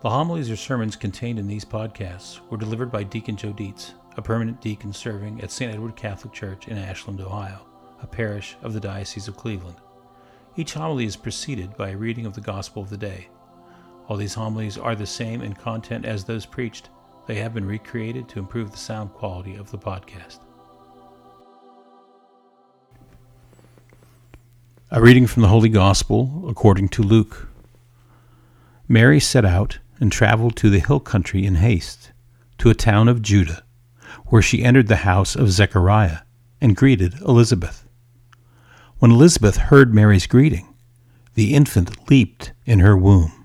The homilies or sermons contained in these podcasts were delivered by Deacon Joe Dietz, a permanent deacon serving at St. Edward Catholic Church in Ashland, Ohio, a parish of the Diocese of Cleveland. Each homily is preceded by a reading of the Gospel of the day. All these homilies are the same in content as those preached. They have been recreated to improve the sound quality of the podcast. A reading from the Holy Gospel according to Luke. Mary set out and traveled to the hill country in haste, to a town of Judah, where she entered the house of Zechariah and greeted Elizabeth. When Elizabeth heard Mary's greeting, the infant leaped in her womb.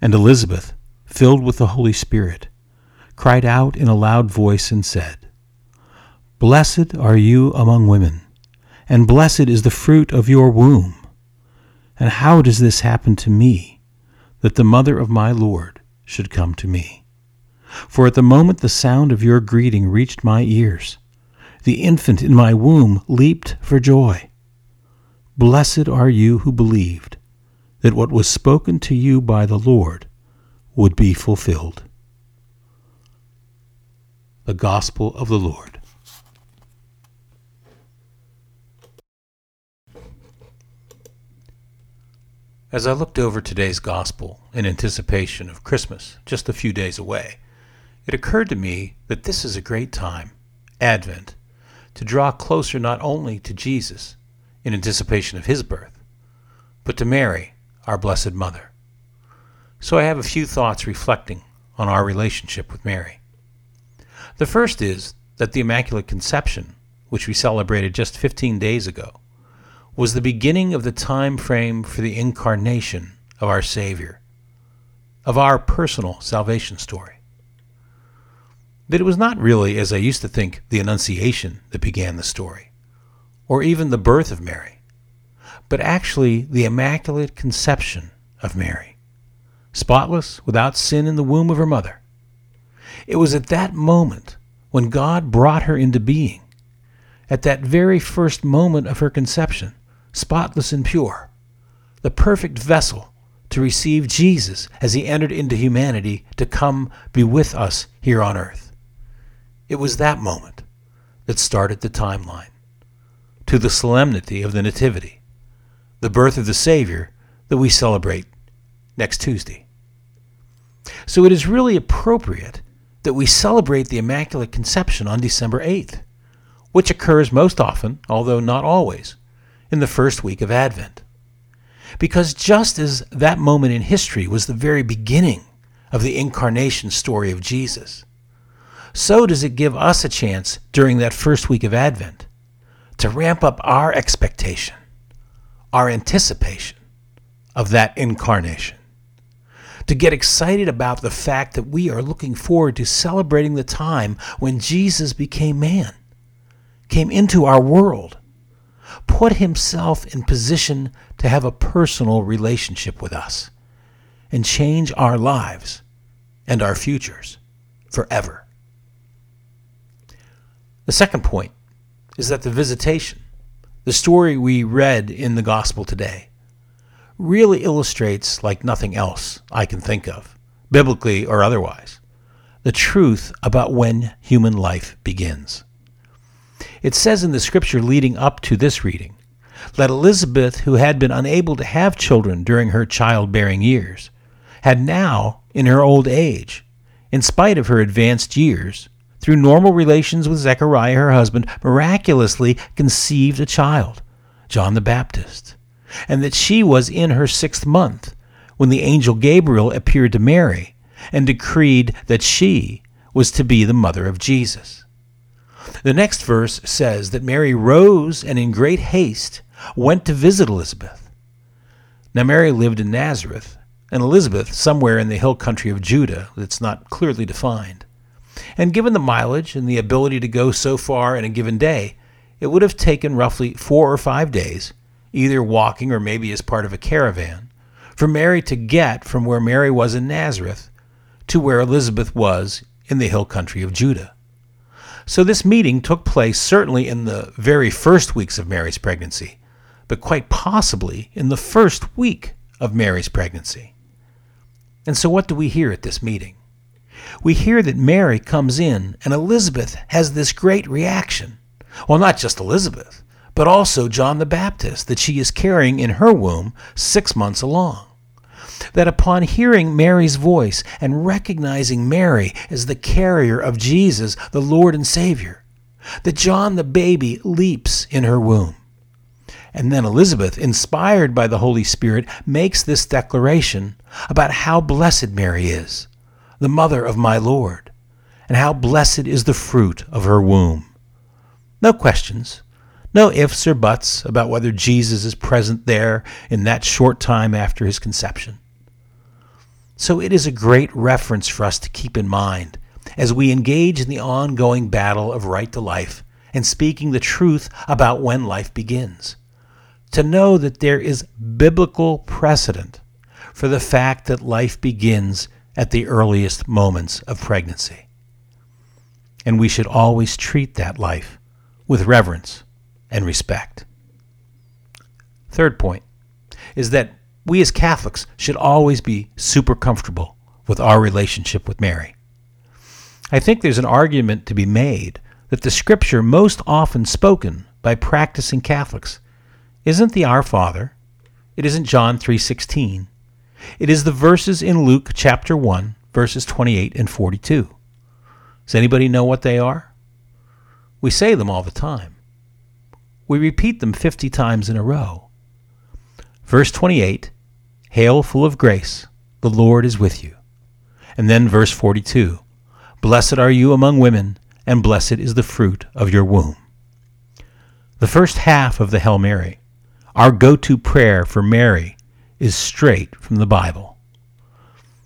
And Elizabeth, filled with the Holy Spirit, cried out in a loud voice and said, Blessed are you among women and blessed is the fruit of your womb. And how does this happen to me, that the mother of my Lord should come to me? For at the moment the sound of your greeting reached my ears, the infant in my womb leaped for joy. Blessed are you who believed that what was spoken to you by the Lord would be fulfilled. The Gospel of the Lord. As I looked over today's gospel in anticipation of Christmas, just a few days away, it occurred to me that this is a great time, Advent, to draw closer not only to Jesus in anticipation of his birth, but to Mary, our Blessed Mother. So I have a few thoughts reflecting on our relationship with Mary. The first is that the Immaculate Conception, which we celebrated just 15 days ago, was the beginning of the time frame for the incarnation of our Savior, of our personal salvation story. That it was not really, as I used to think, the Annunciation that began the story, or even the birth of Mary, but actually the Immaculate Conception of Mary, spotless, without sin in the womb of her mother. It was at that moment when God brought her into being, at that very first moment of her conception, spotless and pure, the perfect vessel to receive Jesus as he entered into humanity to come be with us here on earth. It was that moment that started the timeline to the solemnity of the Nativity, the birth of the Savior that we celebrate next Tuesday. So it is really appropriate that we celebrate the Immaculate Conception on December 8th, which occurs most often, although not always, in the first week of Advent. Because just as that moment in history was the very beginning of the incarnation story of Jesus, so does it give us a chance during that first week of Advent to ramp up our expectation, our anticipation of that incarnation. To get excited about the fact that we are looking forward to celebrating the time when Jesus became man, came into our world, put himself in position to have a personal relationship with us and change our lives and our futures forever. The second point is that the visitation, the story we read in the gospel today, really illustrates, like nothing else I can think of, biblically or otherwise, the truth about when human life begins. It says in the scripture leading up to this reading that Elizabeth, who had been unable to have children during her childbearing years, had now, in her old age, in spite of her advanced years, through normal relations with Zechariah, her husband, miraculously conceived a child, John the Baptist, and that she was in her sixth month when the angel Gabriel appeared to Mary and decreed that she was to be the mother of Jesus. The next verse says that Mary rose and in great haste went to visit Elizabeth. Now, Mary lived in Nazareth, and Elizabeth somewhere in the hill country of Judah that's not clearly defined. And given the mileage and the ability to go so far in a given day, it would have taken roughly four or five days, either walking or maybe as part of a caravan, for Mary to get from where Mary was in Nazareth to where Elizabeth was in the hill country of Judah. So this meeting took place certainly in the very first weeks of Mary's pregnancy, but quite possibly in the first week of Mary's pregnancy. And so, what do we hear at this meeting? We hear that Mary comes in and Elizabeth has this great reaction. Well, not just Elizabeth, but also John the Baptist that she is carrying in her womb six months along. That upon hearing Mary's voice and recognizing Mary as the carrier of Jesus, the Lord and Savior, that John the baby leaps in her womb. And then Elizabeth, inspired by the Holy Spirit, makes this declaration about how blessed Mary is, the mother of my Lord, and how blessed is the fruit of her womb. No questions, no ifs or buts about whether Jesus is present there in that short time after his conception. So it is a great reference for us to keep in mind as we engage in the ongoing battle of right to life and speaking the truth about when life begins. To know that there is biblical precedent for the fact that life begins at the earliest moments of pregnancy. And we should always treat that life with reverence and respect. Third point is that we as Catholics should always be super comfortable with our relationship with Mary. I think there's an argument to be made that the scripture most often spoken by practicing Catholics isn't the Our Father, it isn't John 3:16. It is the verses in Luke chapter 1, verses 28 and 42. Does anybody know what they are? We say them all the time. We repeat them 50 times in a row. Verse 28 Hail, full of grace, the Lord is with you. And then verse 42 Blessed are you among women, and blessed is the fruit of your womb. The first half of the Hail Mary, our go to prayer for Mary, is straight from the Bible.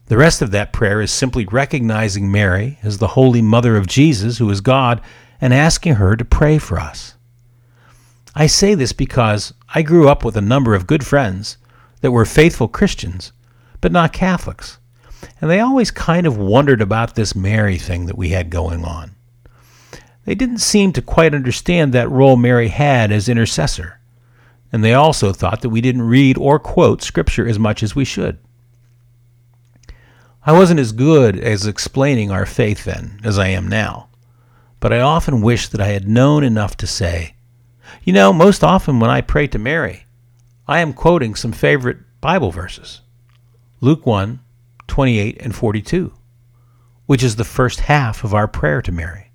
The rest of that prayer is simply recognizing Mary as the Holy Mother of Jesus, who is God, and asking her to pray for us. I say this because I grew up with a number of good friends that were faithful Christians, but not Catholics, and they always kind of wondered about this Mary thing that we had going on. They didn't seem to quite understand that role Mary had as intercessor, and they also thought that we didn't read or quote Scripture as much as we should. I wasn't as good as explaining our faith then as I am now, but I often wish that I had known enough to say, you know, most often when I pray to Mary, I am quoting some favorite Bible verses. Luke 1, 28 and 42, which is the first half of our prayer to Mary.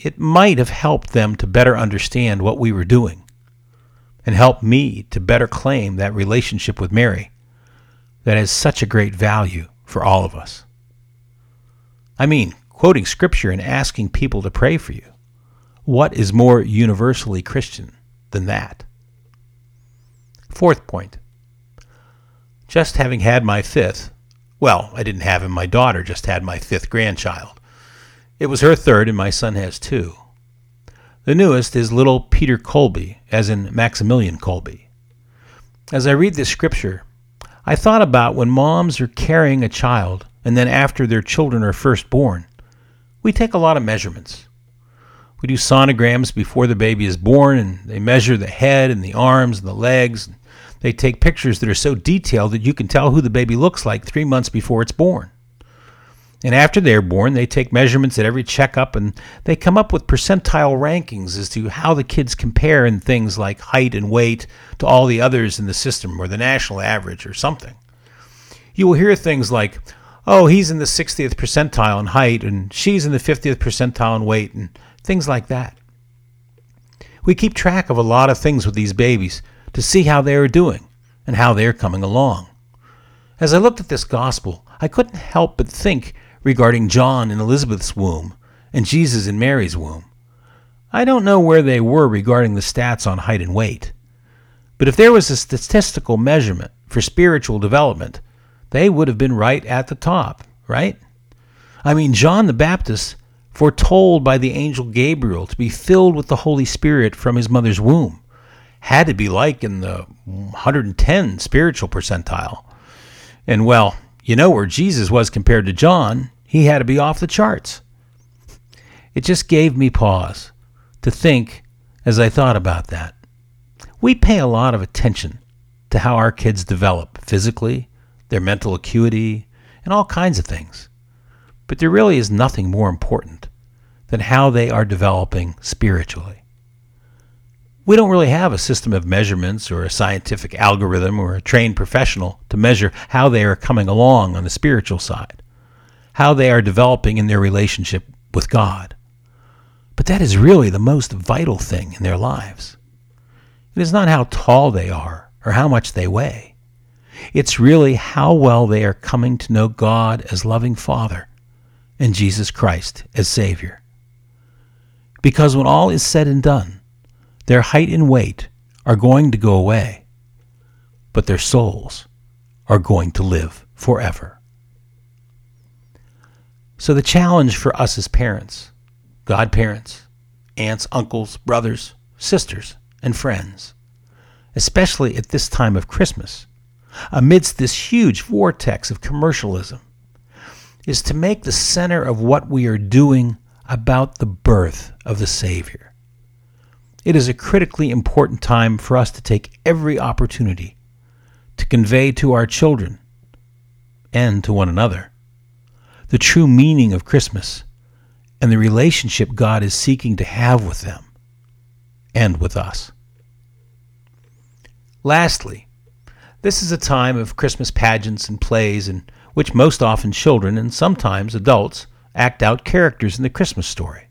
It might have helped them to better understand what we were doing and helped me to better claim that relationship with Mary that has such a great value for all of us. I mean, quoting scripture and asking people to pray for you. What is more universally Christian than that? Fourth point. Just having had my fifth, well, I didn't have him, my daughter just had my fifth grandchild. It was her third, and my son has two. The newest is little Peter Kolbe, as in Maximilian Kolbe. As I read this scripture, I thought about when moms are carrying a child, and then after their children are first born, we take a lot of measurements. We do sonograms before the baby is born, and they measure the head and the arms and the legs. They take pictures that are so detailed that you can tell who the baby looks like three months before it's born. And after they're born, they take measurements at every checkup and they come up with percentile rankings as to how the kids compare in things like height and weight to all the others in the system or the national average or something. You will hear things like, oh, he's in the 60th percentile in height and she's in the 50th percentile in weight and things like that. We keep track of a lot of things with these babies to see how they are doing and how they are coming along. As I looked at this gospel, I couldn't help but think regarding John in Elizabeth's womb and Jesus in Mary's womb. I don't know where they were regarding the stats on height and weight, but if there was a statistical measurement for spiritual development, they would have been right at the top, right? I mean, John the Baptist, foretold by the angel Gabriel to be filled with the Holy Spirit from his mother's womb, had to be like in the 110 spiritual percentile. And well, you know where Jesus was compared to John, he had to be off the charts. It just gave me pause to think as I thought about that. We pay a lot of attention to how our kids develop physically, their mental acuity, and all kinds of things. But there really is nothing more important than how they are developing spiritually. We don't really have a system of measurements or a scientific algorithm or a trained professional to measure how they are coming along on the spiritual side, how they are developing in their relationship with God. But that is really the most vital thing in their lives. It is not how tall they are or how much they weigh. It's really how well they are coming to know God as loving Father and Jesus Christ as Savior. Because when all is said and done, their height and weight are going to go away, but their souls are going to live forever. So, the challenge for us as parents, godparents, aunts, uncles, brothers, sisters, and friends, especially at this time of Christmas, amidst this huge vortex of commercialism, is to make the center of what we are doing about the birth of the Savior. It is a critically important time for us to take every opportunity to convey to our children and to one another the true meaning of Christmas and the relationship God is seeking to have with them and with us. Lastly, this is a time of Christmas pageants and plays in which most often children and sometimes adults act out characters in the Christmas story.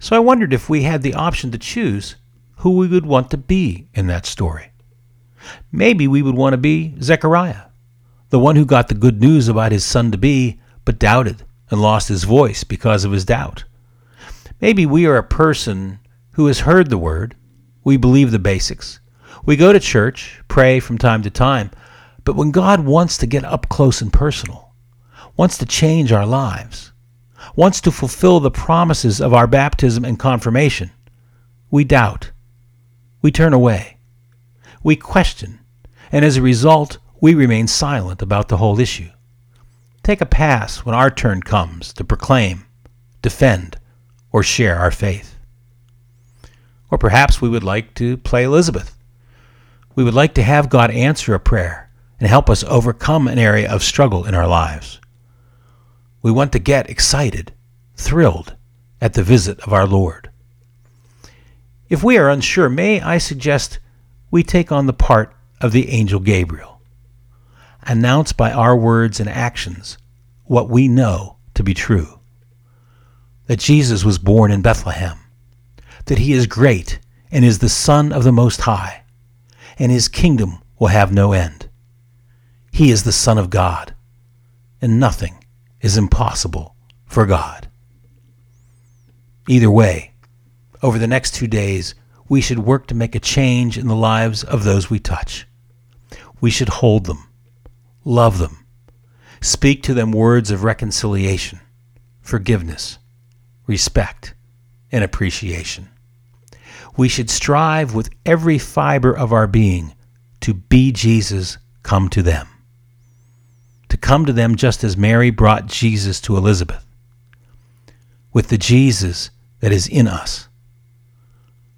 So I wondered if we had the option to choose who we would want to be in that story. Maybe we would want to be Zechariah, the one who got the good news about his son to be, but doubted and lost his voice because of his doubt. Maybe we are a person who has heard the word, we believe the basics, we go to church, pray from time to time, but when God wants to get up close and personal, wants to change our lives, wants to fulfill the promises of our baptism and confirmation, we doubt. We turn away. We question. And as a result, we remain silent about the whole issue. Take a pass when our turn comes to proclaim, defend, or share our faith. Or perhaps we would like to play Elizabeth. We would like to have God answer a prayer and help us overcome an area of struggle in our lives. We want to get excited, thrilled at the visit of our Lord. If we are unsure, may I suggest we take on the part of the angel Gabriel. Announce by our words and actions what we know to be true that Jesus was born in Bethlehem, that he is great and is the Son of the Most High, and his kingdom will have no end. He is the Son of God, and nothing is impossible for God. Either way, over the next two days, we should work to make a change in the lives of those we touch. We should hold them, love them, speak to them words of reconciliation, forgiveness, respect, and appreciation. We should strive with every fiber of our being to be Jesus come to them to come to them just as Mary brought Jesus to Elizabeth, with the Jesus that is in us,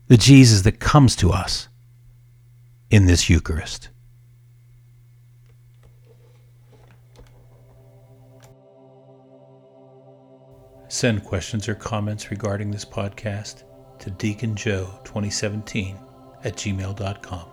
the Jesus that comes to us in this Eucharist. Send questions or comments regarding this podcast to deaconjoe2017 at gmail.com.